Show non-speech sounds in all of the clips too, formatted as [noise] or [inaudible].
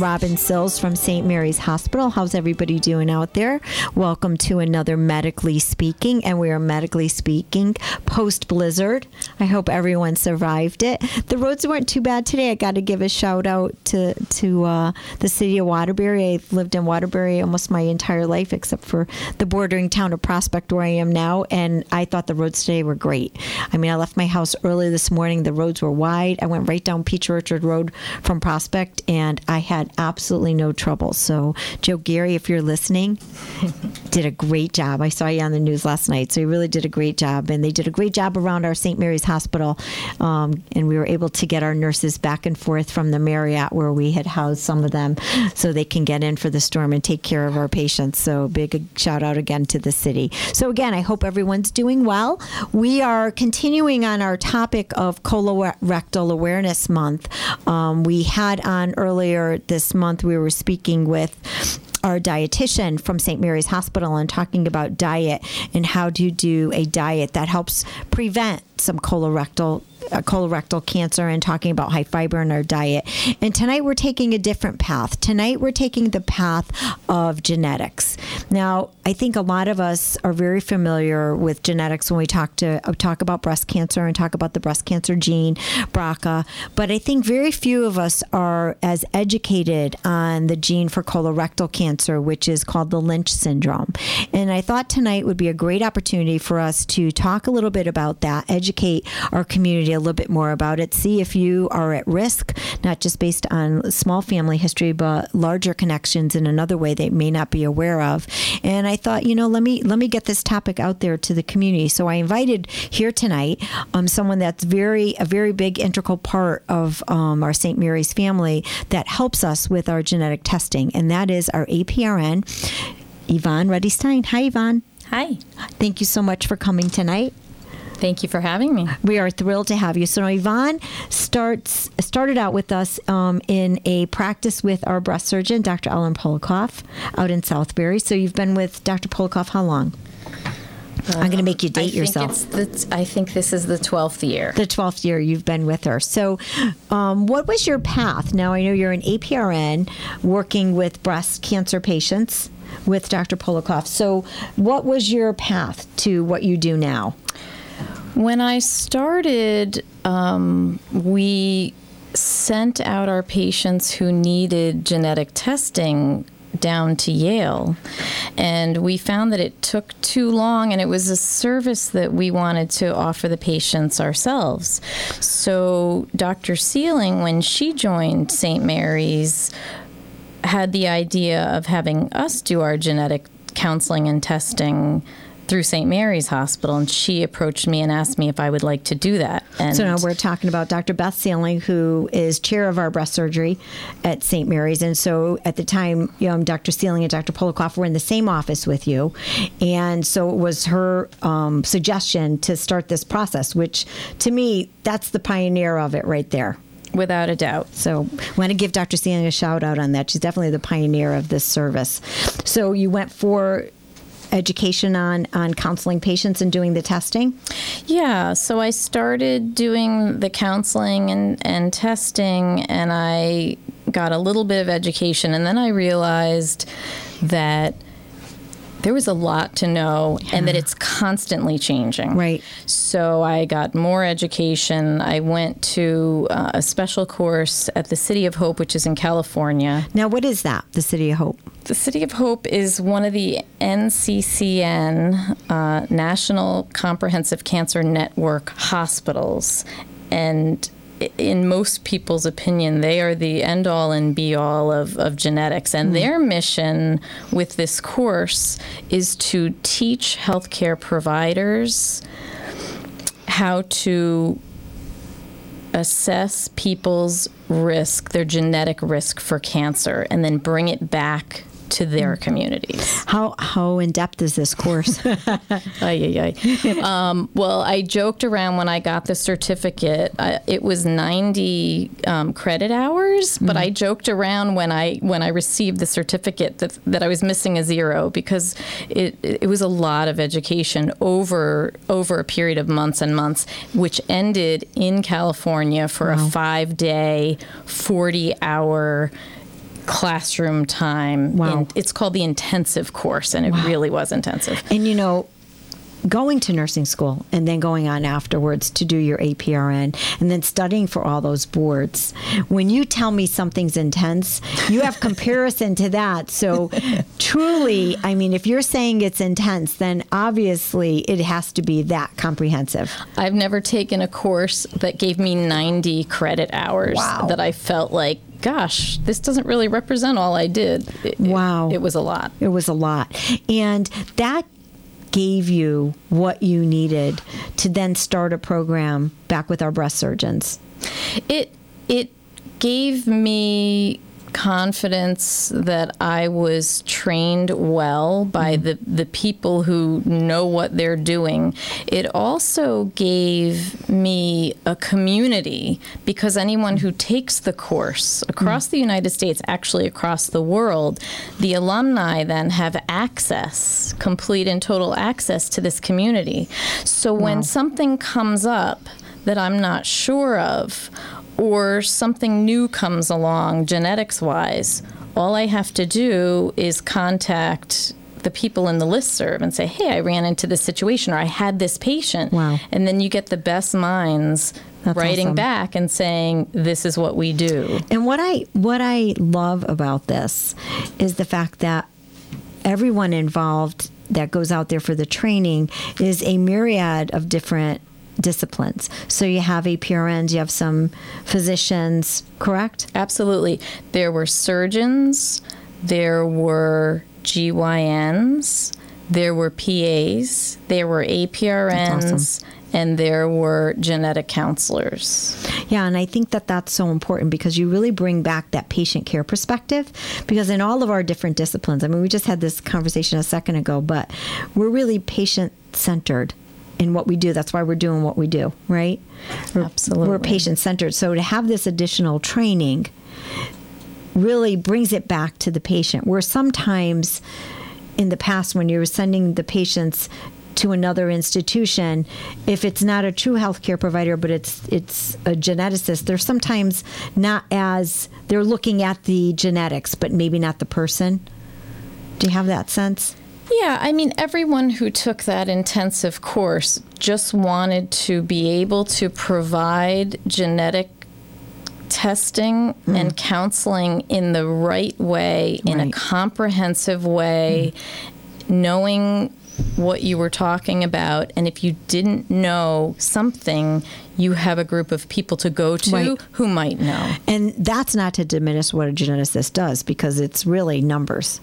Robin Sills from St. Mary's Hospital. How's everybody doing out there? Welcome to another Medically Speaking, and we are medically speaking post blizzard. I hope everyone survived it. The roads weren't too bad today. I got to give a shout out to to uh, the city of Waterbury. I've lived in Waterbury almost my entire life, except for the bordering town of Prospect where I am now, and I thought the roads today were great. I mean, I left my house early this morning. The roads were wide. I went right down Peach Orchard Road from Prospect, and I had absolutely no trouble. So, Joe Gary, if you're listening, [laughs] did a great job. I saw you on the news last night, so you really did a great job, and they did a great job around our St. Mary's Hospital, um, and we were able to get our nurses back and forth from the Marriott where we had housed some of them, so they can get in for the storm and take care of our patients. So, big shout out again to the city. So, again, I hope everyone's doing well. We are continuing on our topic of colorectal awareness month. Um, we had on earlier this month, we were speaking with our dietitian from St. Mary's Hospital and talking about diet and how to do a diet that helps prevent some colorectal colorectal cancer and talking about high fiber in our diet. And tonight we're taking a different path. Tonight we're taking the path of genetics. Now, I think a lot of us are very familiar with genetics when we talk to uh, talk about breast cancer and talk about the breast cancer gene, BRCA, but I think very few of us are as educated on the gene for colorectal cancer, which is called the Lynch syndrome. And I thought tonight would be a great opportunity for us to talk a little bit about that, educate our community a little bit more about it, see if you are at risk, not just based on small family history, but larger connections in another way they may not be aware of. And I thought, you know, let me let me get this topic out there to the community. So I invited here tonight um, someone that's very a very big integral part of um, our St. Mary's family that helps us with our genetic testing, and that is our APRN, Yvonne Ruddy Stein. Hi, Yvonne. Hi. Thank you so much for coming tonight. Thank you for having me. We are thrilled to have you. So Yvonne starts started out with us um, in a practice with our breast surgeon, Dr. Ellen Polikoff, out in Southbury. So you've been with Dr. Polikoff how long? I'm going to make you I date think yourself. it's the- I think this is the 12th year. The 12th year you've been with her. So, um, what was your path? Now, I know you're an APRN working with breast cancer patients with Dr. Polikoff. So, what was your path to what you do now? When I started, um, we sent out our patients who needed genetic testing down to Yale. And we found that it took too long, and it was a service that we wanted to offer the patients ourselves. So, Dr. Sealing, when she joined St. Mary's, had the idea of having us do our genetic counseling and testing through St. Mary's Hospital, and she approached me and asked me if I would like to do that. And So now we're talking about Dr. Beth Sealing, who is chair of our breast surgery at St. Mary's. And so at the time, you know, Dr. Sealing and Dr. Polikoff were in the same office with you. And so it was her um, suggestion to start this process, which to me, that's the pioneer of it right there. without a doubt. So I want to give Dr. Sealing a shout out on that. She's definitely the pioneer of this service. So you went for education on, on counseling patients and doing the testing? Yeah, so I started doing the counseling and, and testing, and I got a little bit of education, and then I realized that there was a lot to know and that it's constantly changing. Right. So I got more education. I went to uh, a special course at the City of Hope, which is in California. Now, what is that, the City of Hope? The City of Hope is one of the NCCN, uh, National Comprehensive Cancer Network hospitals. And in most people's opinion, they are the end all and be all of, of genetics. And mm-hmm. their mission with this course is to teach healthcare providers how to assess people's risk, their genetic risk for cancer, and then bring it back to their communities. How, how in depth is this course? [laughs] Ay, ay. Um, well, I joked around when I got the certificate. I, it was 90 um, credit hours, but I joked around when I when I received the certificate that, that I was missing a zero because it it was a lot of education over over a period of months and months, which ended in California for a five day, 40 hour classroom time. Wow. In, it's called the intensive course, and it really was intensive. And you know, going to nursing school and then going on afterwards to do your APRN and then studying for all those boards. When you tell me something's intense, you have comparison to that. So truly, I mean, if you're saying it's intense, then obviously it has to be that comprehensive. I've never taken a course that gave me 90 credit hours Wow. that I felt like, gosh, this doesn't really represent all I did. It- it- Wow. It, was a lot. It was a lot. And that gave you what you needed to then start a program back with our breast surgeons. It it gave me confidence that I was trained well by mm. the the people who know what they're doing. It also gave me a community because anyone who takes the course across mm. the United States, actually across the world, the alumni then have access, complete and total access to this community. So when something comes up that I'm not sure of, or something new comes along genetics wise, all I have to do is contact the people in the listserv and say, hey, I ran into this situation or I had this patient. Wow. And then you get the best minds That's writing awesome. back and saying, this is what we do. And what I what I love about this is the fact that everyone involved that goes out there for the training is a myriad of different disciplines. So you have APRNs, you have some physicians, correct? Absolutely. There were surgeons, there were GYNs, there were PAs, there were APRNs, awesome. and there were genetic counselors. Yeah, and I think that that's so important because you really bring back that patient care perspective. Because in all of our different disciplines, I mean, we just had this conversation a second ago, but we're really patient centered in what we do. That's why we're doing what we do, right? We're, Absolutely. We're patient centered. So to have this additional training really brings it back to the patient. Where sometimes in the past, when you were sending the patients to another institution, if it's not a true healthcare provider, but it's it's a geneticist, they're sometimes not as they're looking at the genetics, but maybe not the person. Do you have that sense? Yeah, I mean, everyone who took that intensive course just wanted to be able to provide genetic testing hmm. and counseling in the right way, in a comprehensive way, hmm. knowing what you were talking about. And if you didn't know something, you have a group of people to go to Right. who might know. And that's not to diminish what a geneticist does because it's really numbers.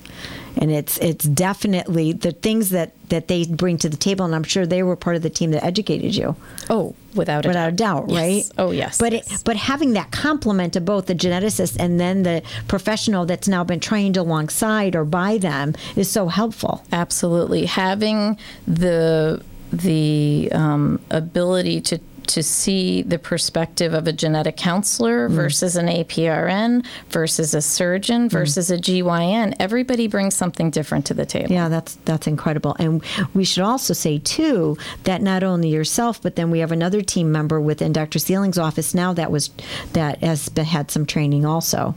And it's it's definitely the things that, that they bring to the table and I'm sure they were part of the team that educated you. Oh, without a without a doubt. doubt, Yes. right? Oh, yes, But yes. it, but having that complement of both the geneticist and then the professional that's now been trained alongside or by them is so helpful. Absolutely, having the the um, ability to to see the perspective of a genetic counselor versus an APRN versus a surgeon versus a GYN. Everybody brings something different to the table. Yeah, that's that's incredible. And we should also say too that not only yourself, but then we have another team member within Dr. Sealing's office now that was that has had some training also.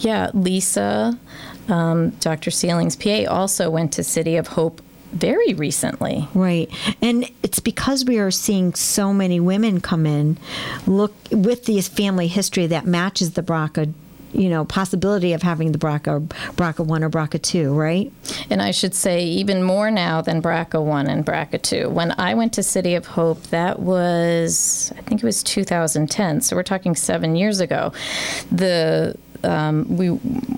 Yeah, Lisa, um, Dr. Sealing's PA, also went to City of Hope very recently. Right. And it's because we are seeing so many women come in look with this family history that matches the BRCA, you know, possibility of having the BRCA BRCA 1 or BRCA 2, right? And I should say even more now than BRCA 1 and BRCA 2. When I went to City of Hope, that was, I think it was 2010. So we're talking seven years ago. The um, we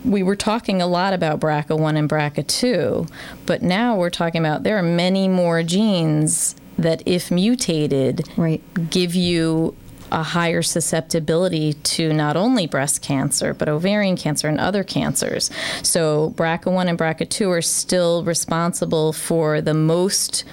we were talking a lot about BRCA 1 and BRCA 2, but now we're talking about there are many more genes that, if mutated, Right. give you a higher susceptibility to not only breast cancer but ovarian cancer and other cancers. So BRCA1 and BRCA2 are still responsible for the most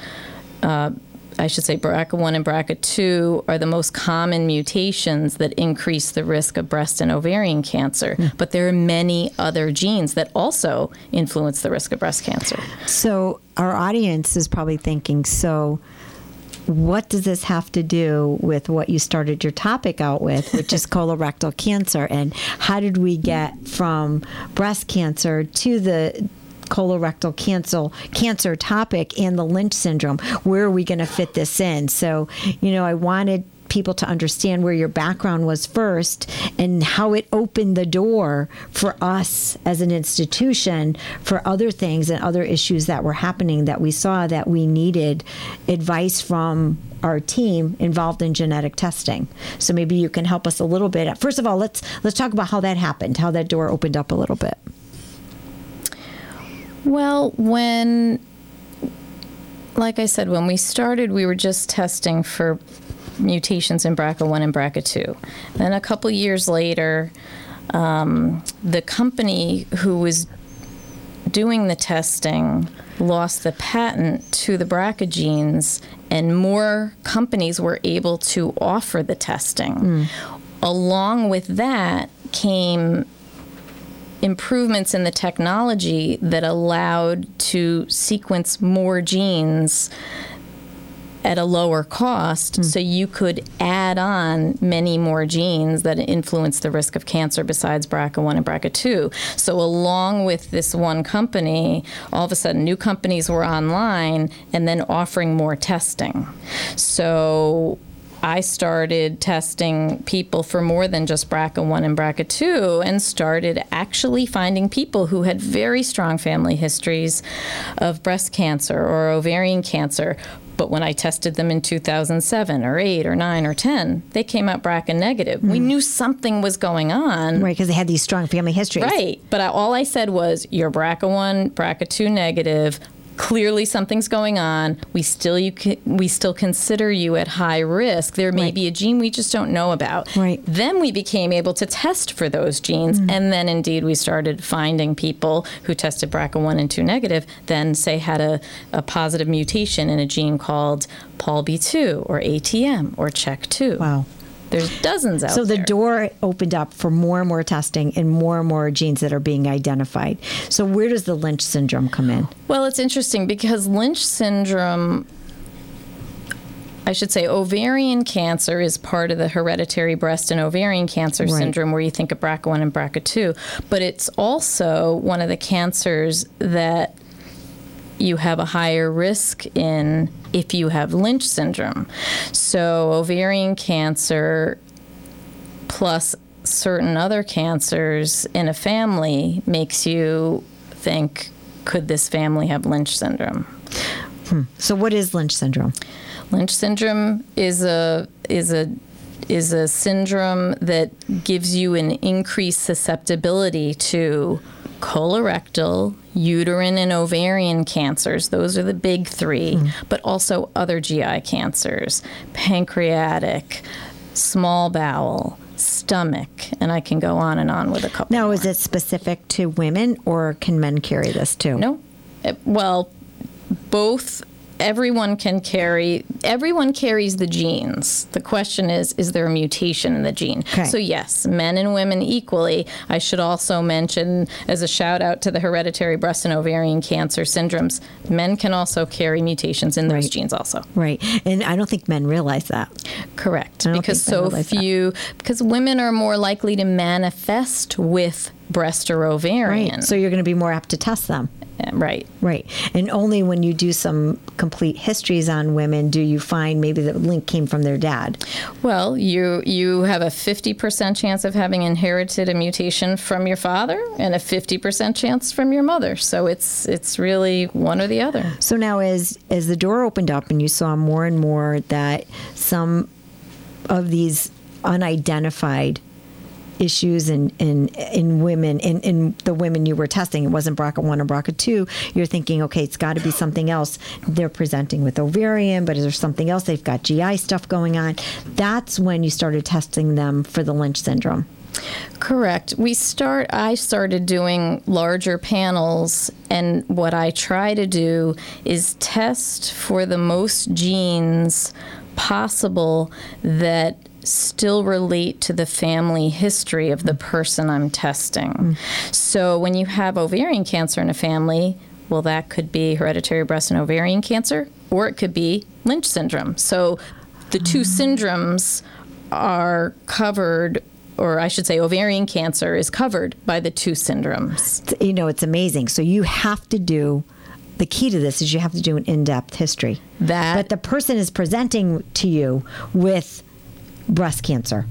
uh, I should say BRCA1 and BRCA2 are the most common mutations that increase the risk of breast and ovarian cancer. Hmm. But there are many other genes that also influence the risk of breast cancer. So our audience is probably thinking, so what does this have to do with what you started your topic out with, [laughs] which is colorectal cancer? And how did we get from breast cancer to the colorectal cancer cancer topic and the Lynch syndrome? Where are we going to fit this in? So, you know, I wanted people to understand where your background was first and how it opened the door for us as an institution for other things and other issues that were happening that we saw that we needed advice from our team involved in genetic testing. So maybe you can help us a little bit. First of all, let's let's talk about how that happened, how that door opened up a little bit. Well, when like I said, when we started, we were just testing for mutations in BRCA1 and BRCA2. Then a couple years later, um, the company who was doing the testing lost the patent to the BRCA genes, and more companies were able to offer the testing. Mm. Along with that came improvements in the technology that allowed to sequence more genes at a lower cost mm. so you could add on many more genes that influence the risk of cancer besides BRCA1 and BRCA2. So along with this one company, all of a sudden new companies were online and then offering more testing. So I started testing people for more than just BRCA1 and BRCA2 and started actually finding people who had very strong family histories of breast cancer or ovarian cancer, but when I tested them in 2007 or 8 or 9 or 10, they came out BRCA negative. Mm. We hmm. knew something was going on. Right, because they had these strong family histories. Right. But I, all I said was, you're BRCA1, BRCA2 negative clearly something's going on. We still you can, we still consider you at high risk. There may right. be a gene we just don't know about. Right. Then we became able to test for those genes, mm and then indeed we started finding people who tested BRCA1 and 2 negative, then say had a, a positive mutation in a gene called PALB2 or ATM or CHEK2. Wow. There's dozens out so there. So the door opened up for more and more testing and more and more genes that are being identified. So where does the Lynch syndrome come in? Well, it's interesting because Lynch syndrome I should say ovarian cancer is part of the hereditary breast and ovarian cancer right. syndrome where you think of BRCA1 and BRCA2, but it's also one of the cancers that you have a higher risk in if you have Lynch syndrome. So, ovarian cancer plus certain other cancers in a family makes you think could this family have Lynch syndrome? Hmm. So, what is Lynch syndrome? Lynch syndrome is a is a is a syndrome that gives you an increased susceptibility to colorectal, uterine, and ovarian cancers. Those are the big three, mm. but also other GI cancers, pancreatic, small bowel, stomach, and I can go on and on with a couple. Now, more. is it specific to women or can men carry this too? No. Well, both everyone can carry everyone carries the genes. The question is is there a mutation in the gene? Okay. so yes men and women equally. I should also mention as a shout out to the hereditary breast and ovarian cancer syndromes men can also carry mutations in those right. genes also. Right. And i don't think men realize that. Correct. Because so few that. because women are more likely to manifest with breast or ovarian. Right. so you're going to be more apt to test them Right. Right. And only when you do some complete histories on women do you find maybe the link came from their dad. Well, you you have a 50% chance of having inherited a mutation from your father and a 50% chance from your mother. So it's it's really one or the other. So now as as the door opened up and you saw more and more that some of these unidentified issues in in, in women in, in the women you were testing. It wasn't BRCA1 or BRCA2. You're thinking, okay, it's got to be something else. They're presenting with ovarian, but is there something else? They've got GI stuff going on. That's when you started testing them for the Lynch syndrome. Correct. We start I started doing larger panels and what I try to do is test for the most genes possible that still relate to the family history of the person I'm testing. Mm. So when you have ovarian cancer in a family, well, that could be hereditary breast and ovarian cancer, or it could be Lynch syndrome. So the two syndromes are covered or I should say, ovarian cancer is covered by the two syndromes. You know, it's amazing. So you have to do. The key to this is you have to do an in-depth history. That but the person is presenting to you with breast cancer.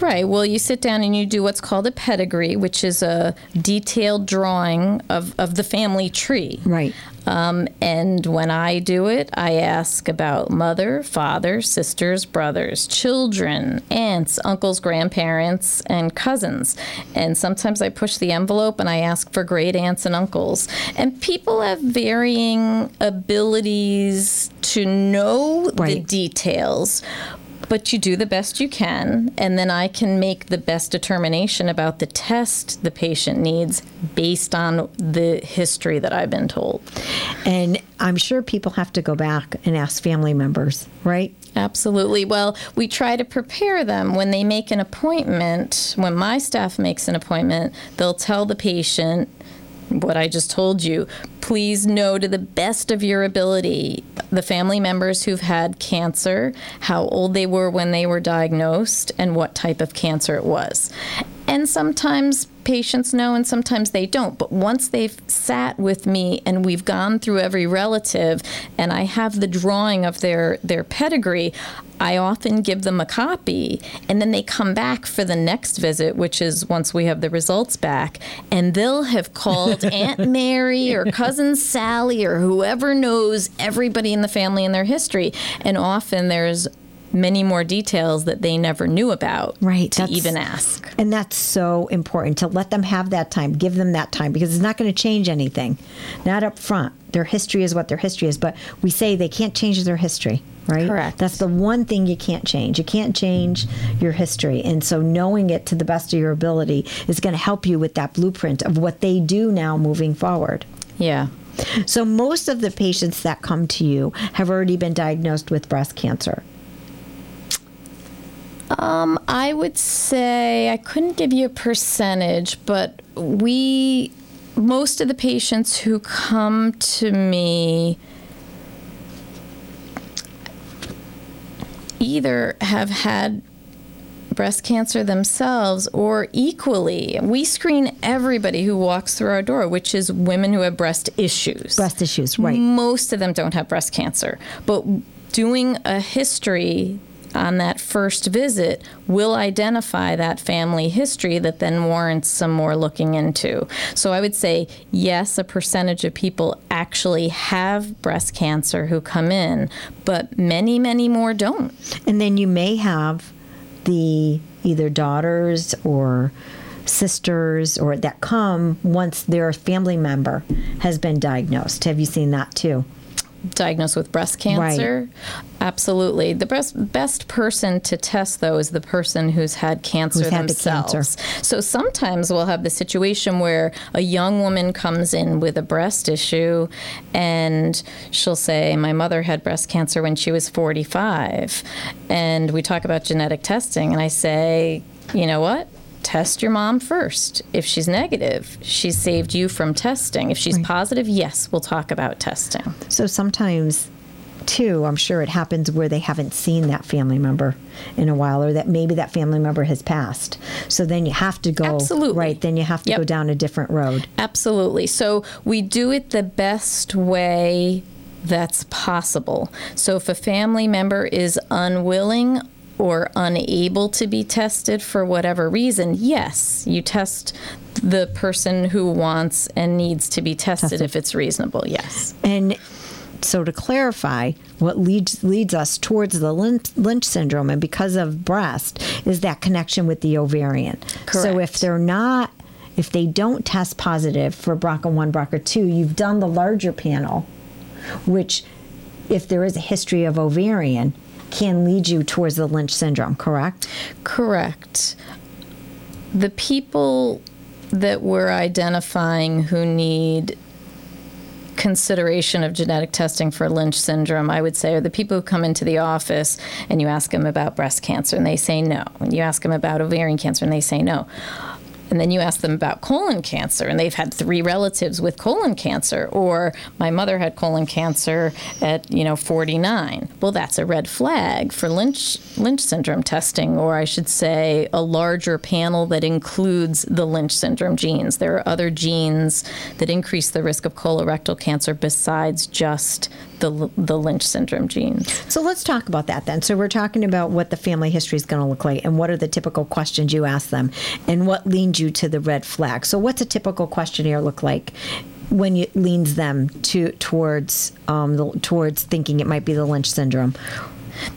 Right. Well, you sit down and you do what's called a pedigree, which is a detailed drawing of, of the family tree. Right. Um, and when I do it, I ask about mother, father, sisters, brothers, children, aunts, uncles, grandparents, and cousins. And sometimes I push the envelope and I ask for great aunts and uncles. And people have varying abilities to know the details. But you do the best you can, and then I can make the best determination about the test the patient needs based on the history that I've been told. And I'm sure people have to go back and ask family members, right? Absolutely. Well, we try to prepare them when they make an appointment. When my staff makes an appointment, they'll tell the patient what I just told you. Please know to the best of your ability the family members who've had cancer, how old they were when they were diagnosed, and what type of cancer it was. And sometimes patients know and sometimes they don't. But once they've sat with me and we've gone through every relative and I have the drawing of their, their pedigree, I often give them a copy and then they come back for the next visit, which is once we have the results back, and they'll have called [laughs] Aunt Mary or Cousin Sally or whoever knows everybody in the family and their history. And often there's many more details that they never knew about Right, to even ask. And that's so important to let them have that time, give them that time because it's not going to change anything. Not up front. Their history is what their history is, but we say they can't change their history, right? Correct. That's the one thing you can't change. You can't change your history. And so knowing it to the best of your ability is going to help you with that blueprint of what they do now moving forward. Yeah. So most of the patients that come to you have already been diagnosed with breast cancer. Um, I would say I couldn't give you a percentage, but we most of the patients who come to me either have had breast cancer themselves or equally we screen everybody who walks through our door which is women who have breast issues Breast issues, right. most of them don't have breast cancer, but doing a history on that first visit will identify that family history that then warrants some more looking into. So I would say yes, a percentage of people actually have breast cancer who come in, but many, many more don't. And then you may have the either daughters or sisters or that come once their family member has been diagnosed. Have you seen that too? Diagnosed with breast cancer? Absolutely. The best best person to test though is the person who's had cancer Who's had the themselves. cancer. So sometimes we'll have the situation where a young woman comes in with a breast issue and she'll say my mother had breast cancer when she was 45 and we talk about genetic testing and I say, you know what? Test your mom first. If she's negative, she's saved you from testing. If she's positive, yes, we'll talk about testing. So sometimes too, I'm sure it happens where they haven't seen that family member in a while or that maybe that family member has passed. So then you have to go Absolutely. right, then you have to Yep. go down a different road. Absolutely. So we do it the best way that's possible. So if a family member is unwilling or unable to be tested for whatever reason, yes, you test the person who wants and needs to be tested, Tested. if it's reasonable. Yes. And so to clarify, what leads leads us towards the Lynch, Lynch syndrome, and because of breast, is that connection with the ovarian. Correct. So if they're not, if they don't test positive for BRCA1, BRCA2, you've done the larger panel, which, if there is a history of ovarian, can lead you towards the Lynch syndrome. Correct? Correct. The people that we're identifying who need consideration of genetic testing for Lynch syndrome, I would say, are the people who come into the office and you ask them about breast cancer and they say no. And you ask them about ovarian cancer and they say no. And then you ask them about colon cancer, and they've had three relatives with colon cancer, or my mother had colon cancer at you know 49. Well, that's a red flag for Lynch Lynch syndrome testing, or I should say, a larger panel that includes the Lynch syndrome genes. There are other genes that increase the risk of colorectal cancer besides just the the Lynch syndrome genes. So let's talk about that then. So we're talking about what the family history is going to look like, and what are the typical questions you ask them, and what leads you to the red flag. So what's a typical questionnaire look like? When it leans them to towards um, the, towards thinking it might be the Lynch syndrome,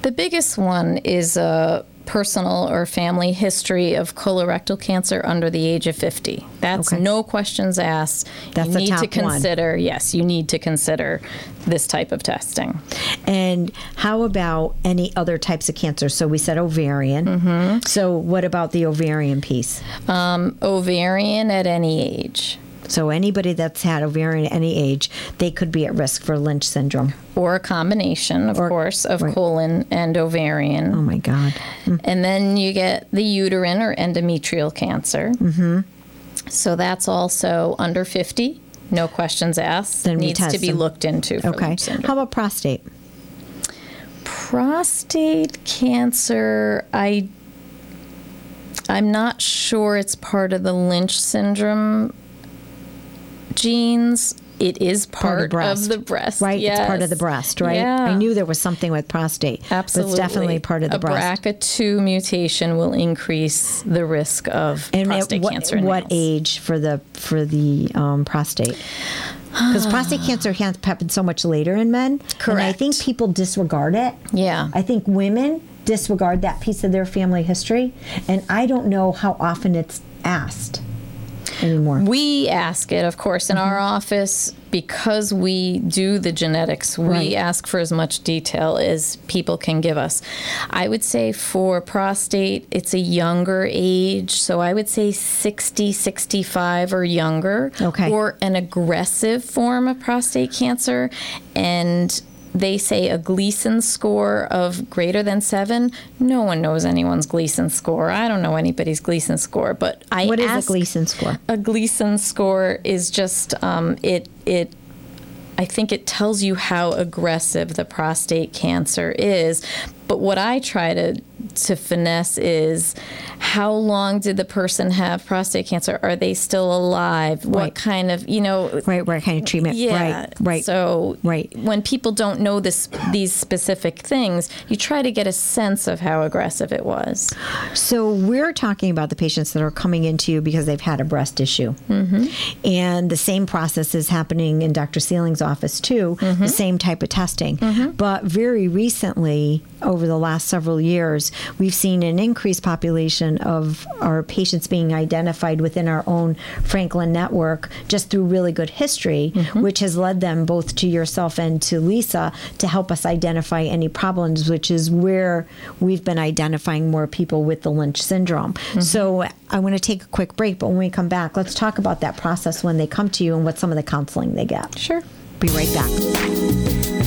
The biggest one is a personal or family history of colorectal cancer under the age of 50. That's Okay. no questions asked. That's you need to top one. consider, yes, you need to consider this type of testing. and how about any other types of cancer? So we said ovarian. Mm-hmm. So what about the ovarian piece? Um, ovarian at any age. So anybody that's had ovarian at any age, they could be at risk for Lynch syndrome. Or a combination, of Or- course, of right. colon and ovarian. Oh my God. And then you get the uterine or endometrial cancer. Mm-hmm. So that's also under 50. No questions asked. Then needs to be them. looked into. Okay. How about prostate? prostate cancer i i'm not sure it's part of the lynch syndrome genes it is part, of of the breast Right? It's part of the breast, right? yeah. I knew there was something with prostate. Absolutely. It's definitely part of the a breast. BRCA2 mutation will increase the risk of And at prostate what, cancer. in what age for the for the um, prostate? Because [sighs] prostate cancer has happened so much later in men, and I think people disregard it. Yeah. I think women disregard that piece of their family history, and I don't know how often it's asked anymore. We ask it, of course, in our Mm-hmm. office because we do the genetics. We Right. ask for as much detail as people can give us. I would say for prostate, it's a younger age. So I would say 60, 65 or younger. Okay. Or an aggressive form of prostate cancer. And they say a Gleason score of greater than seven. No one knows anyone's Gleason score. I don't know anybody's Gleason score, but I What is a Gleason score? a Gleason score is just um, it it. I think it tells you how aggressive the prostate cancer is. But what I try to to finesse is how long did the person have prostate cancer? Are they still alive? Right. What kind of you know Right, right kind of treatment. yeah. Right, right. So Right. when people don't know this these specific things, you try to get a sense of how aggressive it was. So we're talking about the patients that are coming into you because they've had a breast issue, mm-hmm. and the same process is happening in Dr. Sealing's office too. The same type of testing, but very recently, over the last several years, we've seen an increased population of our patients being identified within our own Franklin network just through really good history, mm-hmm. which has led them both to yourself and to Lisa to help us identify any problems, which is where we've been identifying more people with the Lynch syndrome. Mm-hmm. So I want to take a quick break, but when we come back, let's talk about that process when they come to you and what some of the counseling they get. Sure. Be right back.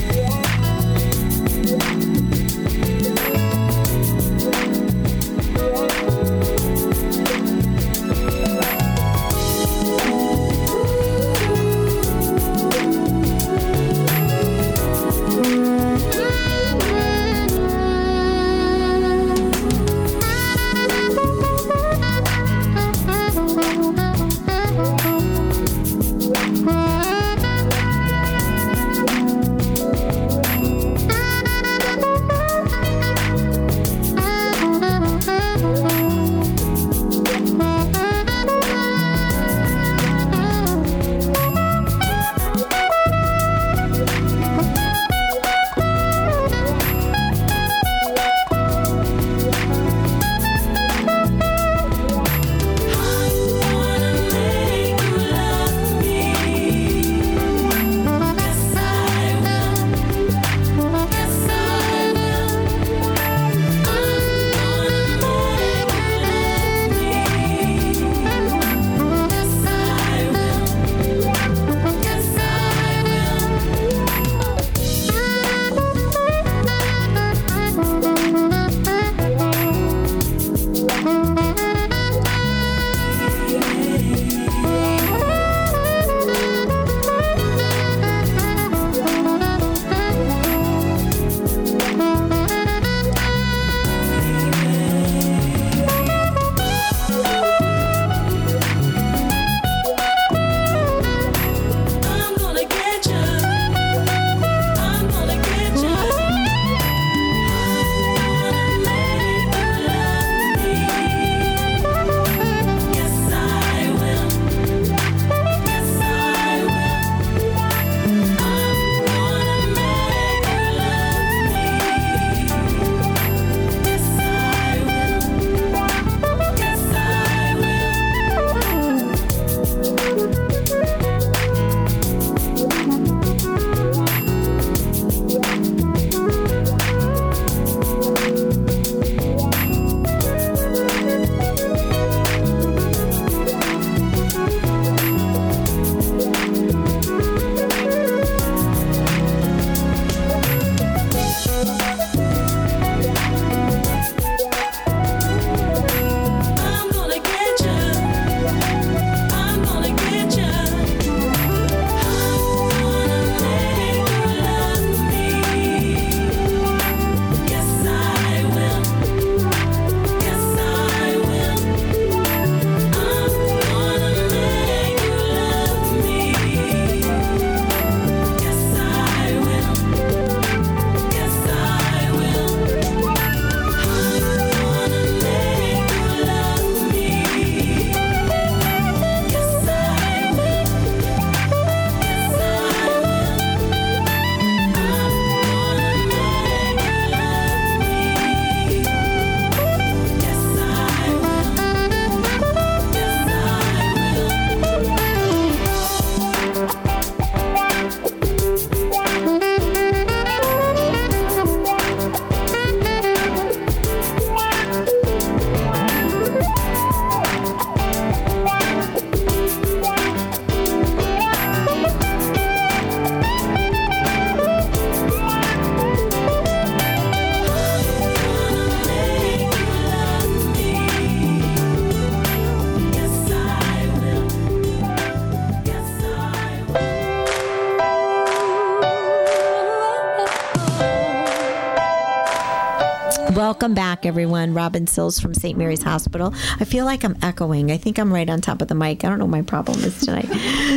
Everyone. Robin Sills from St. Mary's Hospital. I feel like I'm echoing. I think I'm right on top of the mic. I don't know what my problem is tonight.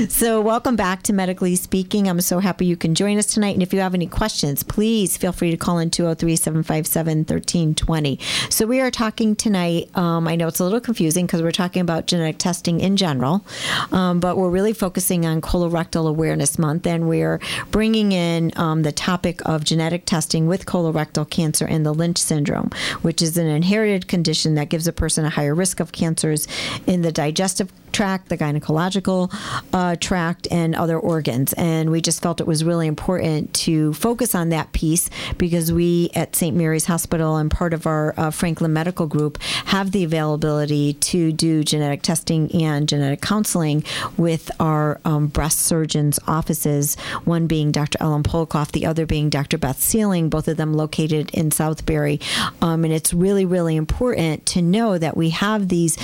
[laughs] so, welcome back to Medically Speaking. I'm so happy you can join us tonight. And if you have any questions, please feel free to call in 203 757 1320. So, we are talking tonight. Um, I know it's a little confusing because we're talking about genetic testing in general, um, but we're really focusing on Colorectal Awareness Month and we're bringing in um, the topic of genetic testing with colorectal cancer and the Lynch syndrome, which is an inherited condition that gives a person a higher risk of cancers in the digestive tract, the gynecological uh, tract, and other organs. And we just felt it was really important to focus on that piece because we at St. Mary's Hospital and part of our uh, Franklin Medical Group have the availability to do genetic testing and genetic counseling with our um, breast surgeons' offices, one being Dr. Ellen Polikoff, the other being Dr. Beth Sealing, both of them located in Southbury. Um, and it's really, really important to know that we have these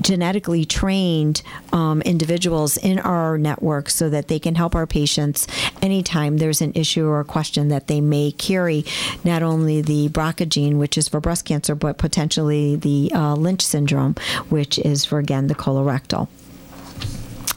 genetically trained um, individuals in our network so that they can help our patients anytime there's an issue or a question that they may carry not only the BRCA gene, which is for breast cancer, but potentially the uh, Lynch syndrome, which is for, again, the colorectal.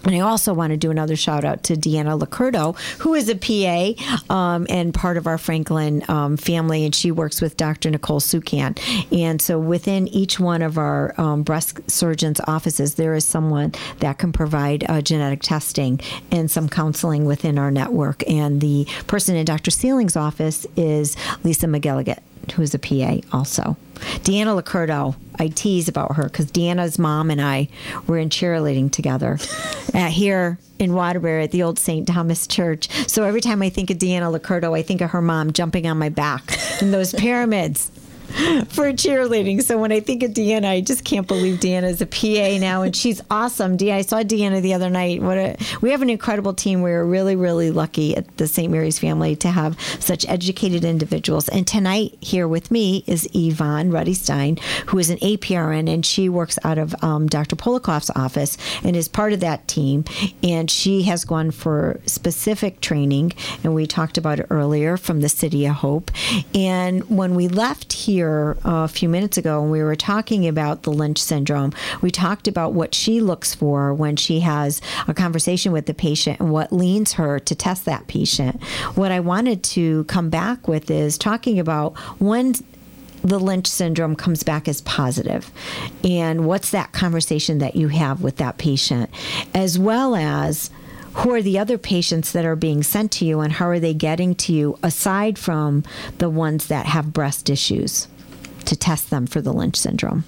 And I also want to do another shout out to Deanna Lacurdo, who is a PA um, and part of our Franklin um, family, and she works with Dr. Nicole Sukan. And so within each one of our um, breast surgeons' offices, there is someone that can provide uh, genetic testing and some counseling within our network. And the person in Dr. Sealing's office is Lisa McGilligan who's a PA also. Deanna Lacurdo, I tease about her because Deanna's mom and I were in cheerleading together [laughs] at here in Waterbury at the old St. Thomas Church. So every time I think of Deanna Lacurdo, I think of her mom jumping on my back in those pyramids [laughs] for cheerleading. So when I think of Deanna, I just can't believe Deanna is a PA now, and she's [laughs] awesome. Deanna, I saw Deanna the other night. What a, we have an incredible team. We're really, really lucky at the St. Mary's family to have such educated individuals. And tonight here with me is Yvonne Ruddy Stein, who is an APRN, and she works out of um, Dr. Polikoff's office and is part of that team. And she has gone for specific training, and we talked about it earlier from the City of Hope. And when we left here here uh, a few minutes ago when we were talking about the Lynch syndrome. We talked about what she looks for when she has a conversation with the patient and what leans her to test that patient. What I wanted to come back with is talking about when the Lynch syndrome comes back as positive, and what's that conversation that you have with that patient, as well as who are the other patients that are being sent to you and how are they getting to you aside from the ones that have breast issues to test them for the Lynch syndrome?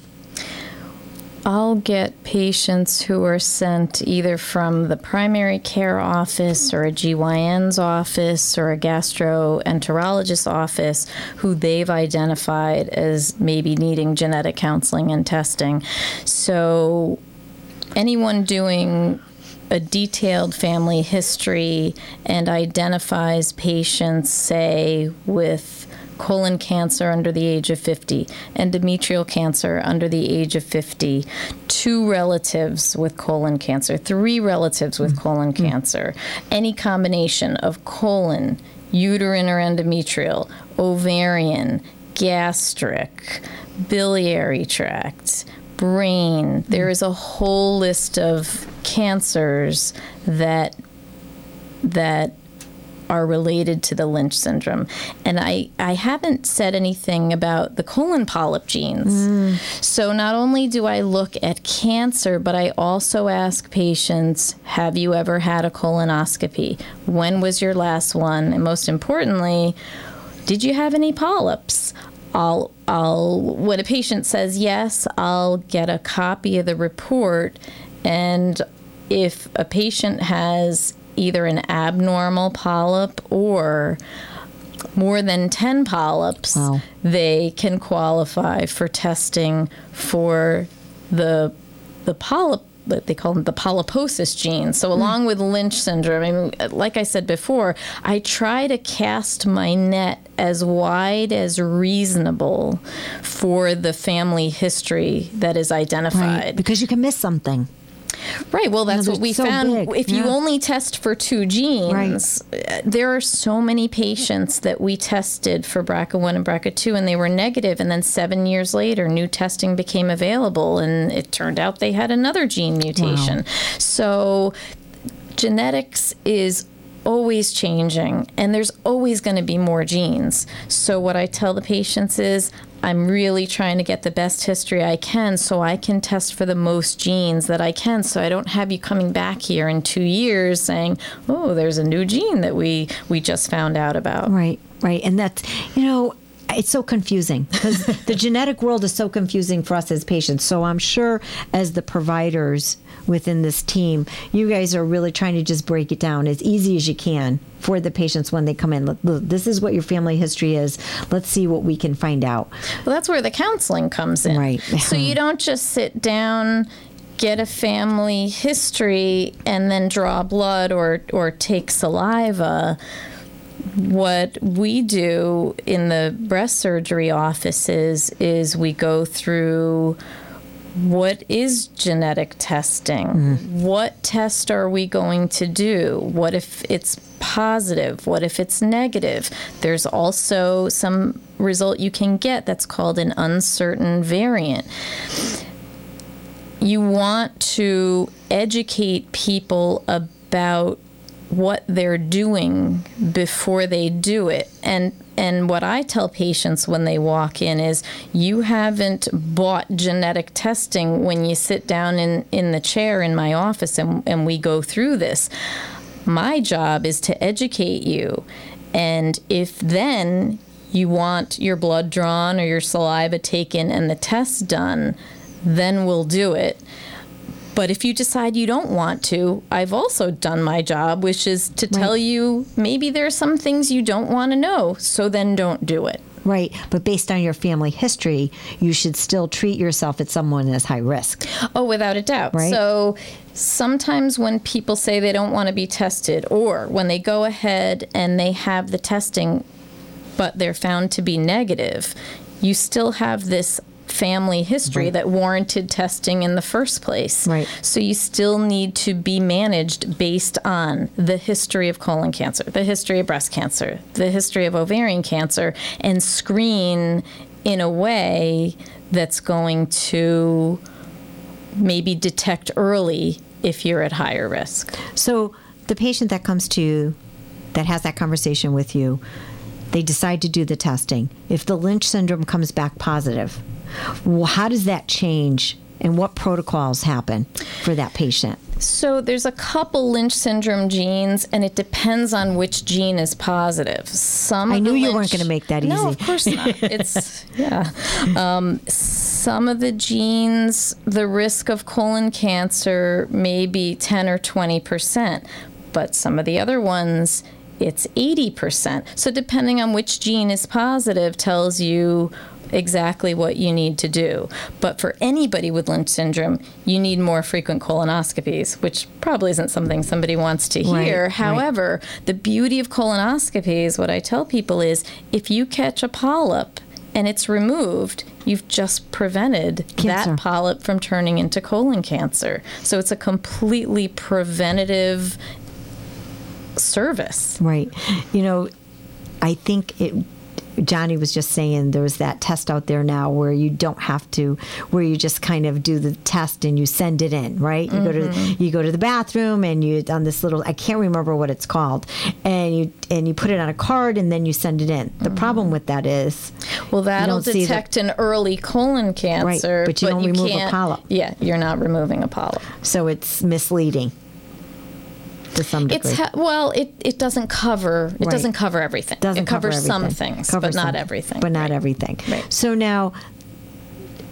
I'll get patients who are sent either from the primary care office or a GYN's office or a gastroenterologist's office who they've identified as maybe needing genetic counseling and testing. So, anyone doing a detailed family history and identifies patients, say, with colon cancer under the age of 50, endometrial cancer under the age of 50, two relatives with colon cancer, three relatives with mm-hmm. colon mm-hmm. cancer, any combination of colon, uterine or endometrial, ovarian, gastric, biliary tract, brain. There is a whole list of cancers that that are related to the Lynch syndrome. And I, I haven't said anything about the colon polyp genes. Mm. So not only do I look at cancer, but I also ask patients Have you ever had a colonoscopy? When was your last one? And most importantly, did you have any polyps? I'll, I'll, when a patient says yes, I'll get a copy of the report. And if a patient has either an abnormal polyp or more than 10 polyps, wow. they can qualify for testing for the the polyp they call them the polyposis gene. So, along mm. with Lynch syndrome, I mean, like I said before, I try to cast my net as wide as reasonable for the family history that is identified. Right, because you can miss something. Right. Well, that's what we so found. big. If you only test for two genes, uh, there are so many patients that we tested for BRCA1 and BRCA2 and they were negative, and then seven years later, new testing became available, and it turned out they had another gene mutation. So, genetics is always changing and there's always going to be more genes. So what I tell the patients is I'm really trying to get the best history I can so I can test for the most genes that I can so I don't have you coming back here in 2 years saying, "Oh, there's a new gene that we we just found out about." Right, right. And that's, you know, it's so confusing because the [laughs] genetic world is so confusing for us as patients. So I'm sure as the providers within this team, you guys are really trying to just break it down as easy as you can for the patients when they come in. Look, look, this is what your family history is. Let's see what we can find out. Well, that's where the counseling comes in. Right. [laughs] So you don't just sit down, get a family history, and then draw blood or or take saliva. What we do in the breast surgery offices is we go through what is genetic testing? Mm. What test are we going to do? What if it's positive? What if it's negative? There's also some result you can get that's called an uncertain variant. You want to educate people about what they're doing before they do it. And and what I tell patients when they walk in is you haven't bought genetic testing when you sit down in, in the chair in my office and, and we go through this. My job is to educate you. And if then you want your blood drawn or your saliva taken and the test done, then we'll do it. But if you decide you don't want to, I've also done my job, which is to tell you maybe there are some things you don't want to know, so then don't do it. Right. But based on your family history, you should still treat yourself as someone as high risk. Oh, without a doubt. Right. So sometimes when people say they don't want to be tested, or when they go ahead and they have the testing, but they're found to be negative, you still have this family history that warranted testing in the first place. Right. So you still need to be managed based on the history of colon cancer, the history of breast cancer, the history of ovarian cancer, and screen in a way that's going to maybe detect early if you're at higher risk. So the patient that comes to you that has that conversation with you, they decide to do the testing. If the Lynch syndrome comes back positive, well, how does that change and what protocols happen for that patient? So there's a couple Lynch syndrome genes, and it depends on which gene is positive. Some I knew the you weren't gonna make that easy. No, of course not. [laughs] It's yeah. Um, some of the genes, the risk of colon cancer may be 10 or 20 percent, but some of the other ones. It's 80%. So, depending on which gene is positive, tells you exactly what you need to do. But for anybody with Lynch syndrome, you need more frequent colonoscopies, which probably isn't something somebody wants to hear. right. However, the beauty of colonoscopies, what I tell people is if you catch a polyp and it's removed, you've just prevented Cancer. that polyp from turning into colon cancer. So it's a completely preventative service. Right. You know, I think it. Johnny was just saying there's that test out there now where you don't have to, where you just kind of do the test and you send it in, right? You go to mm-hmm. you go to the bathroom and you on this little I can't remember what it's called, and you and you put it on a card and then you send it in. The problem mm. with that is, Well, that'll see the- detect an early colon cancer, right, but you don't remove a polyp. Yeah, you're not removing a polyp. so it's misleading to some degree. It's ha- well, it, it doesn't cover it Right. doesn't cover everything. doesn't it covers cover some things, Covers but not some- everything. But not Right. everything. Right. So now,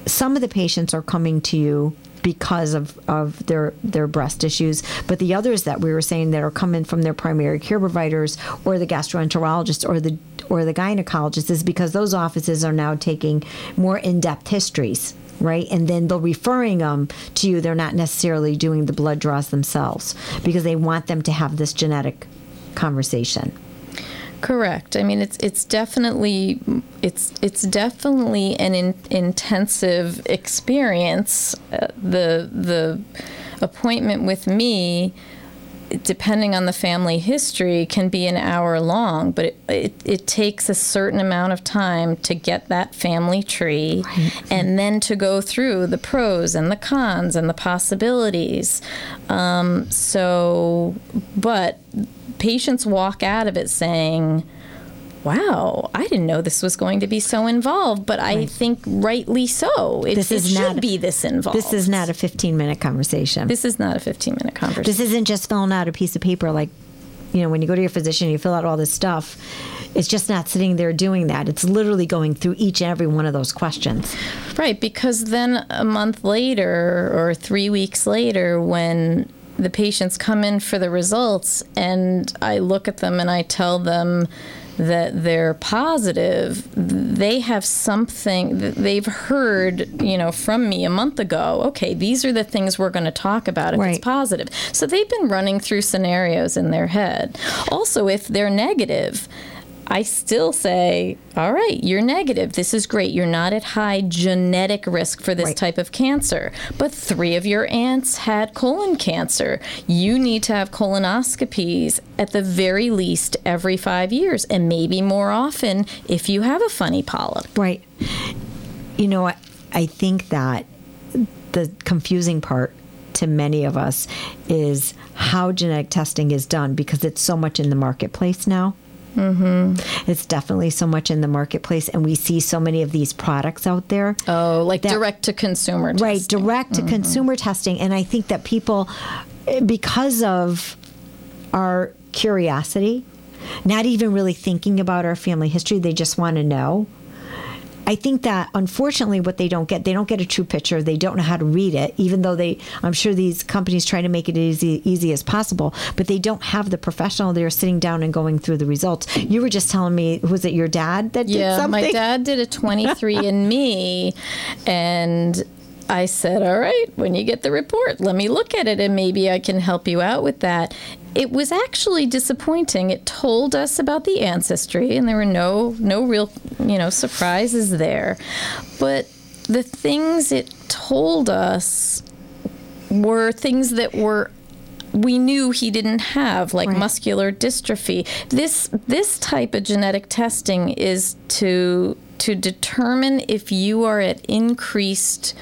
some of the patients are coming to you because of, of their their breast issues, but the others that we were saying that are coming from their primary care providers or the gastroenterologist or the or the gynecologist is because those offices are now taking more in-depth histories right and then they're referring them to you they're not necessarily doing the blood draws themselves because they want them to have this genetic conversation Correct. I mean, it's it's definitely it's it's definitely an in, intensive experience. Uh, the the appointment with me depending on the family history, can be an hour long, but it, it, it, takes a certain amount of time to get that family tree right. and then to go through the pros and the cons and the possibilities. Um, so, but patients walk out of it saying, wow, I didn't know this was going to be so involved, but right. I think rightly so. It, this is it should not, be this involved. This is not a 15 minute conversation. This is not a 15 minute conversation. This isn't just filling out a piece of paper like, you know, when you go to your physician, you fill out all this stuff. It's just not sitting there doing that. It's literally going through each and every one of those questions. Right, because then a month later or three weeks later, when the patients come in for the results and I look at them and I tell them, that they're positive, they have something that they've heard, you know, from me a month ago. Okay, these are the things we're going to talk about if right. it's positive. So they've been running through scenarios in their head. Also, if they're negative, I still say, all right, you're negative. This is great. You're not at high genetic risk for this right. type of cancer. But three of your aunts had colon cancer. You need to have colonoscopies at the very least every five years, and maybe more often if you have a funny polyp. Right. You know, I, I think that the confusing part to many of us is how genetic testing is done because it's so much in the marketplace now. Mm-hmm. It's definitely so much in the marketplace, and we see so many of these products out there. Oh, like that, direct to consumer, testing. right? Direct to mm-hmm. consumer testing, and I think that people, because of our curiosity, not even really thinking about our family history, they just want to know. I think that unfortunately, what they don't get, they don't get a true picture. They don't know how to read it, even though they, I'm sure these companies try to make it easy, easy as possible, but they don't have the professional there sitting down and going through the results. You were just telling me, was it your dad that yeah, did something? my dad did a [laughs] 23andMe, and I said, All right, when you get the report, let me look at it and maybe I can help you out with that. It was actually disappointing. It told us about the ancestry and there were no no real, you know, surprises there. But the things it told us were things that were we knew he didn't have like right. muscular dystrophy this this type of genetic testing is to to determine if you are at increased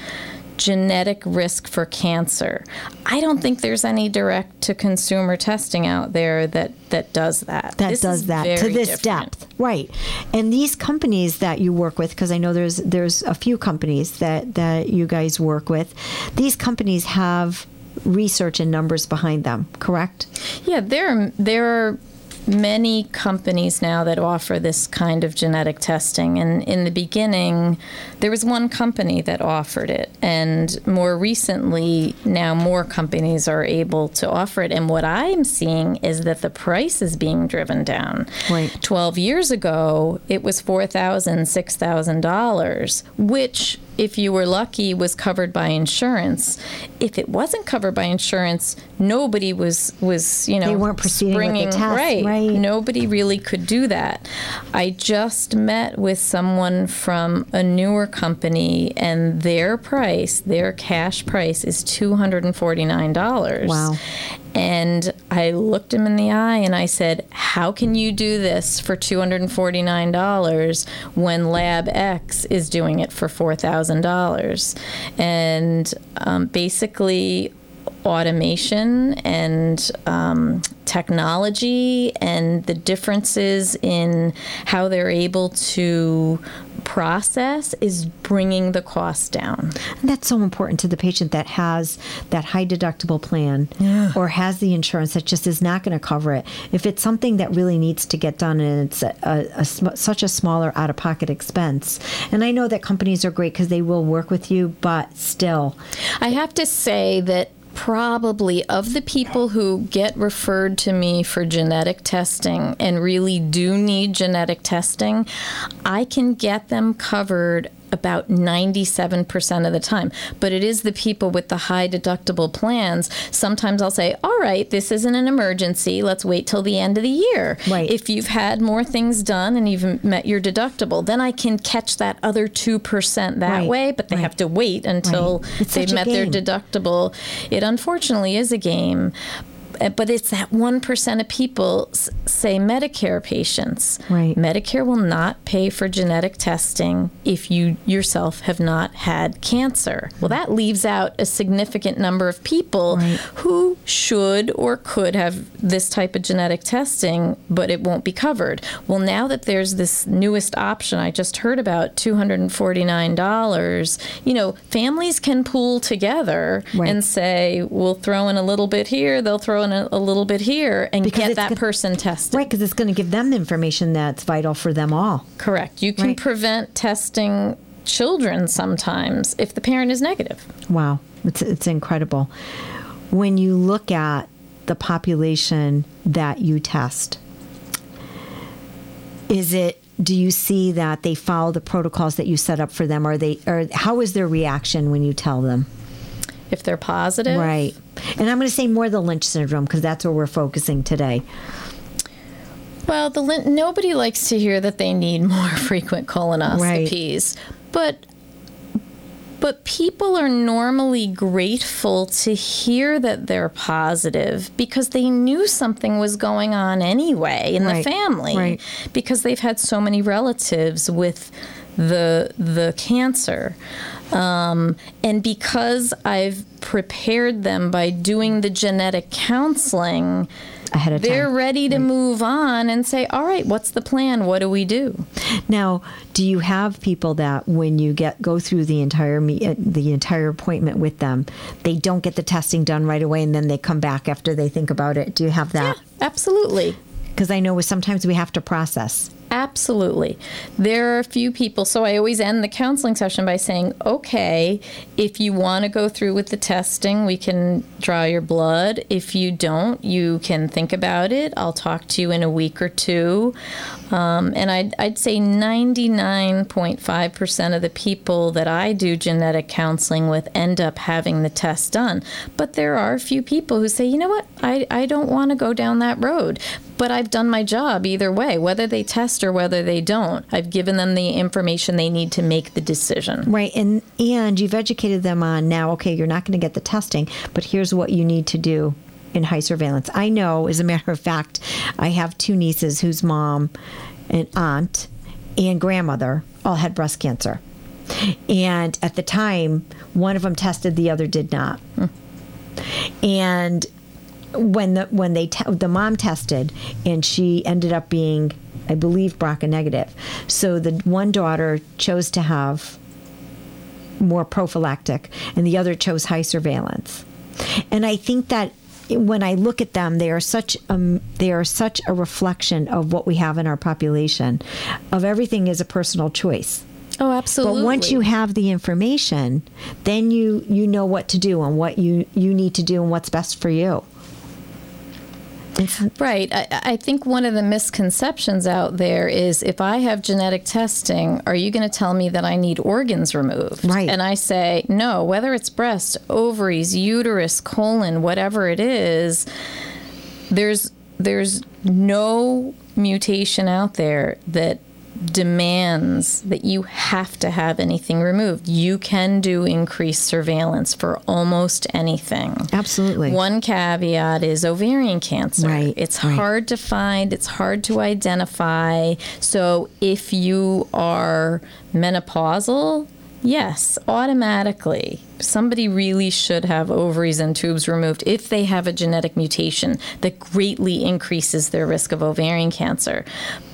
genetic risk for cancer. I don't think there's any direct to consumer testing out there that that does that. That this does that to this different. depth. Right. And these companies that you work with because I know there's there's a few companies that that you guys work with. These companies have research and numbers behind them, correct? Yeah, there there are many companies now that offer this kind of genetic testing. And in the beginning, there was one company that offered it. And more recently, now more companies are able to offer it. And what I'm seeing is that the price is being driven down. Right. 12 years ago, it was $4,000, $6,000, which if you were lucky, was covered by insurance. If it wasn't covered by insurance, nobody was was you know they weren't proceeding springing, with the test, right. right? Nobody really could do that. I just met with someone from a newer company, and their price, their cash price, is two hundred and forty nine dollars. Wow. And I looked him in the eye and I said, How can you do this for $249 when Lab X is doing it for $4,000? And um, basically, automation and um, technology and the differences in how they're able to process is bringing the cost down. And that's so important to the patient that has that high deductible plan yeah. or has the insurance that just is not going to cover it. If it's something that really needs to get done and it's a, a, a such a smaller out of pocket expense. And I know that companies are great because they will work with you, but still. I have to say that probably of the people who get referred to me for genetic testing and really do need genetic testing, I can get them covered about 97% of the time. But it is the people with the high deductible plans. Sometimes I'll say, all right, this isn't an emergency. Let's wait till the end of the year. Right. If you've had more things done and you've met your deductible, then I can catch that other 2% that Right, way, but they right. have to wait until. They've met their deductible. It unfortunately is a game. Uh, But it's that 1% of people, say Medicare patients. Right. Medicare will not pay for genetic testing if you yourself have not had cancer. Well, that leaves out a significant number of people Right. who should or could have this type of genetic testing, but it won't be covered. Well, now that there's this newest option I just heard about, $249, you know, families can pool together Right. and say, we'll throw in a little bit here, they'll throw in a, a little bit here, and Because get that gonna- person tested. Right, because it's going to give them the information that's vital for them all. Correct. You can Right. prevent testing children sometimes if the parent is negative. Wow, it's it's incredible. When you look at the population that you test, is it do you see that they follow the protocols that you set up for them or they or how is their reaction when you tell them? If they're positive, Right. And I'm going to say more the Lynch syndrome because that's where we're focusing today. Well, the nobody likes to hear that they need [laughs] more frequent colonoscopies, but but people are normally grateful to hear that they're positive because they knew something was going on anyway in Right, the family right. because they've had so many relatives with the the cancer. Um, and because I've prepared them by doing the genetic counseling, Ahead of they're time. ready to move on and say, "All right, what's the plan? What do we do?" Now, do you have people that when you get go through the entire me- uh, the entire appointment with them, they don't get the testing done right away and then they come back after they think about it? Do you have that? Yeah, Absolutely. Because I know sometimes we have to process. Absolutely. There are a few people, so I always end the counseling session by saying, okay, if you want to go through with the testing, we can draw your blood. If you don't, you can think about it. I'll talk to you in a week or two. Um, and I'd, I'd say 99.5% of the people that I do genetic counseling with end up having the test done. But there are a few people who say, you know what, I, I don't want to go down that road. But I've done my job either way, whether they test or whether they don't. I've given them the information they need to make the decision. Right. And and you've educated them on now, okay, you're not going to get the testing, but here's what you need to do in high surveillance. I know, as a matter of fact, I have two nieces whose mom and aunt and grandmother all had breast cancer. And at the time, one of them tested, the other did not. Hmm. And when the when they te- the mom tested and she ended up being I believe BRCA negative. So the one daughter chose to have more prophylactic and the other chose high surveillance. And I think that when I look at them, they are such um, they are such a reflection of what we have in our population. Of everything is a personal choice. Oh, absolutely. But once you have the information, then you you know what to do and what you you need to do and what's best for you. Right. I, I think one of the misconceptions out there is if I have genetic testing, are you going to tell me that I need organs removed? Right. And I say, no, whether it's breast, ovaries, uterus, colon, whatever it is, there's there's no mutation out there that demands that you have to have anything removed. You can do increased surveillance for almost anything. Absolutely. One caveat is ovarian cancer. Right, It's right. hard to find, it's hard to identify. So if you are menopausal, yes, automatically. Somebody really should have ovaries and tubes removed if they have a genetic mutation that greatly increases their risk of ovarian cancer.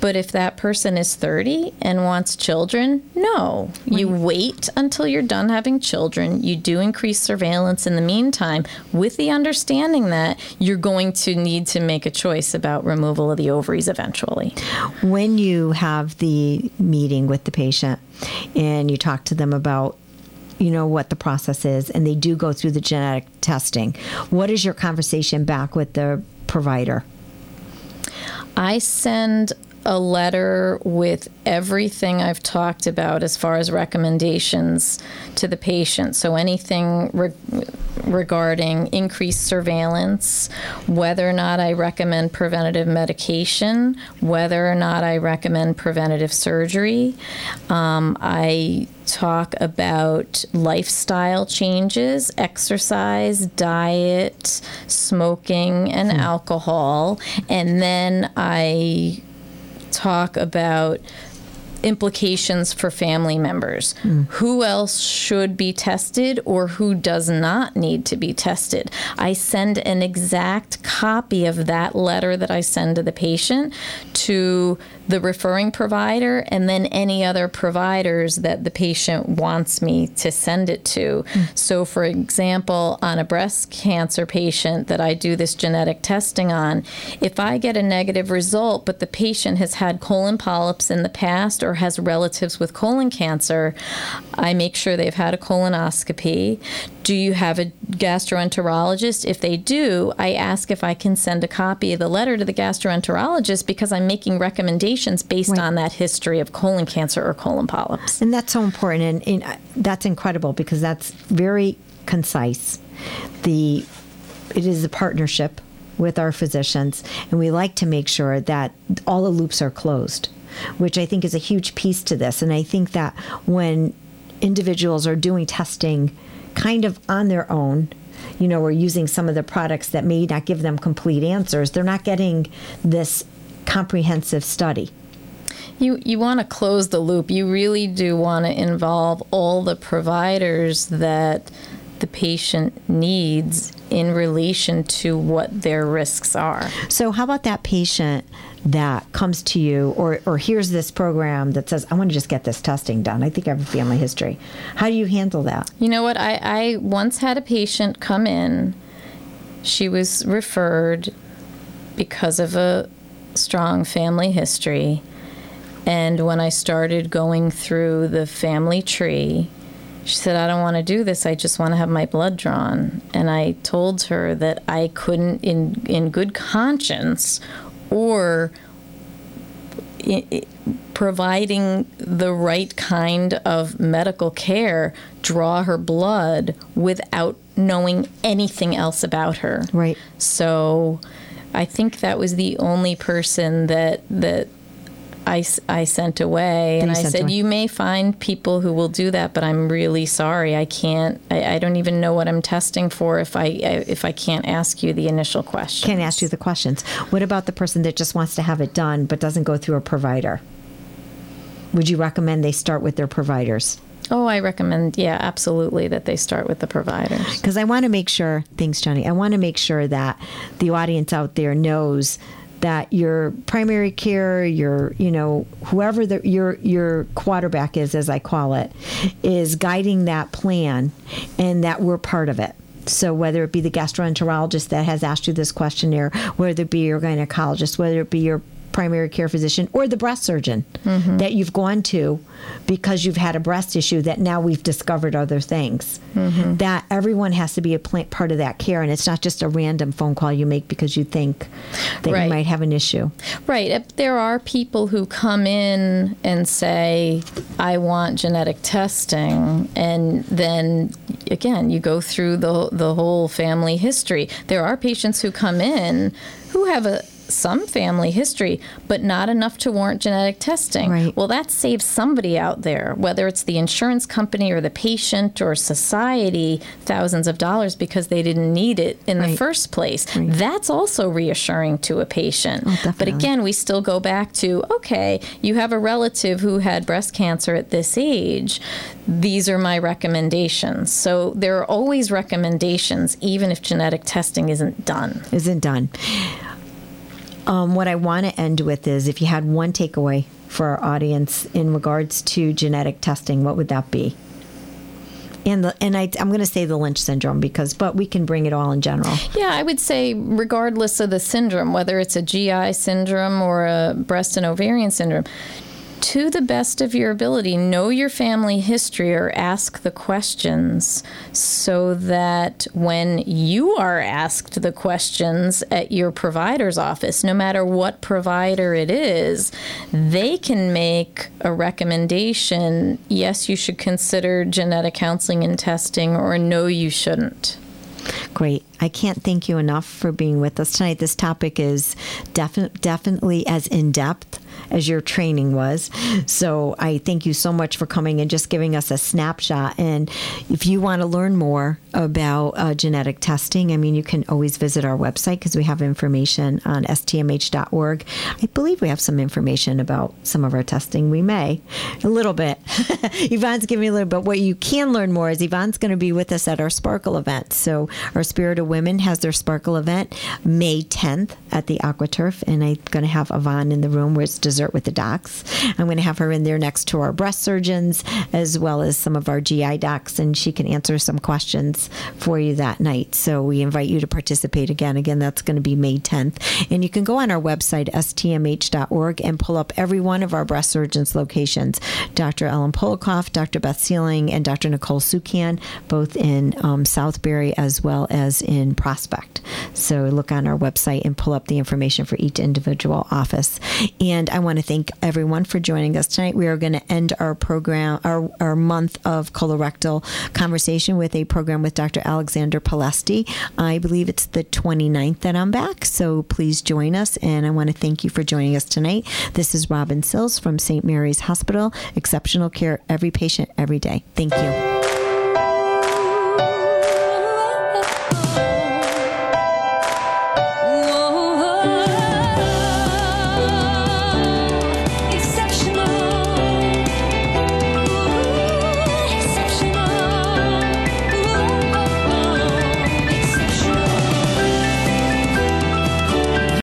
But if that person is 30 and wants children, no. You wait until you're done having children. You do increase surveillance in the meantime with the understanding that you're going to need to make a choice about removal of the ovaries eventually. when you have the meeting with the patient and you talk to them about you know what the process is and they do go through the genetic testing. What is your conversation back with the provider? I send a letter with everything I've talked about as far as recommendations to the patient. So anything re- regarding increased surveillance, whether or not I recommend preventative medication, whether or not I recommend preventative surgery. Um, I talk about lifestyle changes, exercise, diet, smoking, and alcohol. And then I talk about implications for family members. Hmm. Who else should be tested or who does not need to be tested? I send an exact copy of that letter that I send to the patient to the referring provider and then any other providers that the patient wants me to send it to. Hmm. So, for example, on a breast cancer patient that I do this genetic testing on, if I get a negative result, but the patient has had colon polyps in the past or has relatives with colon cancer, I make sure they've had a colonoscopy. Do you have a gastroenterologist? If they do, I ask if I can send a copy of the letter to the gastroenterologist because I'm making recommendations based on that history of colon cancer or colon polyps. And that's so important, and, and uh, that's incredible because that's very concise. The it is a partnership with our physicians, and we like to make sure that all the loops are closed, which I think is a huge piece to this. And I think that when individuals are doing testing kind of on their own, you know, or using some of the products that may not give them complete answers, they're not getting this comprehensive study. You you want to close the loop. You really do want to involve all the providers that the patient needs in relation to what their risks are. So, how about that patient that comes to you or, or hears this program that says, I want to just get this testing done? I think I have a family history. How do you handle that? You know what? I, I once had a patient come in. She was referred because of a strong family history. And when I started going through the family tree, she said, I don't want to do this. I just want to have my blood drawn. And I told her that I couldn't, in, in good conscience or i- i- providing the right kind of medical care, draw her blood without knowing anything else about her. Right. So I think that was the only person that that I, I sent away, and I said, away. "You may find people who will do that, but I'm really sorry. I can't. I, I don't even know what I'm testing for if I if I can't ask you the initial question. Can't ask you the questions. What about the person that just wants to have it done but doesn't go through a provider? Would you recommend they start with their providers? Oh, I recommend, yeah, absolutely, that they start with the providers. Because I want to make sure, thanks, Johnny. I want to make sure that the audience out there knows that your primary care, your you know whoever the, your your quarterback is, as I call it, is guiding that plan, and that we're part of it. So whether it be the gastroenterologist that has asked you this questionnaire, whether it be your gynecologist, whether it be your primary care physician or the breast surgeon mm-hmm. that you've gone to because you've had a breast issue that now we've discovered other things. Mm-hmm. That everyone has to be a part of that care, and it's not just a random phone call you make because you think that Right. you might have an issue. Right. If There are people who come in and say, I want genetic testing. And then again, you go through the, the whole family history. There are patients who come in who have a some family history, but not enough to warrant genetic testing. Right. Well, that saves somebody out there, whether it's the insurance company or the patient or society, thousands of dollars because they didn't need it in the first place. That's also reassuring to a patient. Oh, but again, we still go back to okay, you have a relative who had breast cancer at this age. These are my recommendations. So there are always recommendations, even if genetic testing isn't done. Isn't done. Um, what I want to end with is if you had one takeaway for our audience in regards to genetic testing, what would that be? And the and I, I'm going to say the Lynch syndrome because, but we can bring it all in general. Yeah, I would say, regardless of the syndrome, whether it's a GI syndrome or a breast and ovarian syndrome, to the best of your ability, know your family history or ask the questions so that when you are asked the questions at your provider's office, no matter what provider it is, they can make a recommendation yes, you should consider genetic counseling and testing, or no, you shouldn't. Great. I can't thank you enough for being with us tonight. This topic is defi- definitely as in depth as your training was. So I thank you so much for coming and just giving us a snapshot. And if you want to learn more about uh, genetic testing, I mean, you can always visit our website because we have information on stmh.org. I believe we have some information about some of our testing. We may a little bit. [laughs] Yvonne's giving me a little bit. What you can learn more is Yvonne's going to be with us at our Sparkle event. So our Spirit of Women has their Sparkle event May 10th at the AquaTurf, and I'm going to have Yvonne in the room where it's dessert with the docs. I'm going to have her in there next to our breast surgeons as well as some of our GI docs, and she can answer some questions for you that night. So we invite you to participate again. Again, that's going to be May 10th. And you can go on our website, stmh.org, and pull up every one of our breast surgeons locations Dr. Ellen Polikoff, Dr. Beth Sealing, and Dr. Nicole Sukan, both in um, Southbury as well as in Prospect. So look on our website and pull up the information for each individual office. And I want to thank everyone for joining us tonight. We are going to end our program, our, our month of colorectal conversation with a program with Dr. Alexander Palesty. I believe it's the 29th that I'm back. So please join us. And I want to thank you for joining us tonight. This is Robin Sills from St. Mary's Hospital. Exceptional care, every patient, every day. Thank you.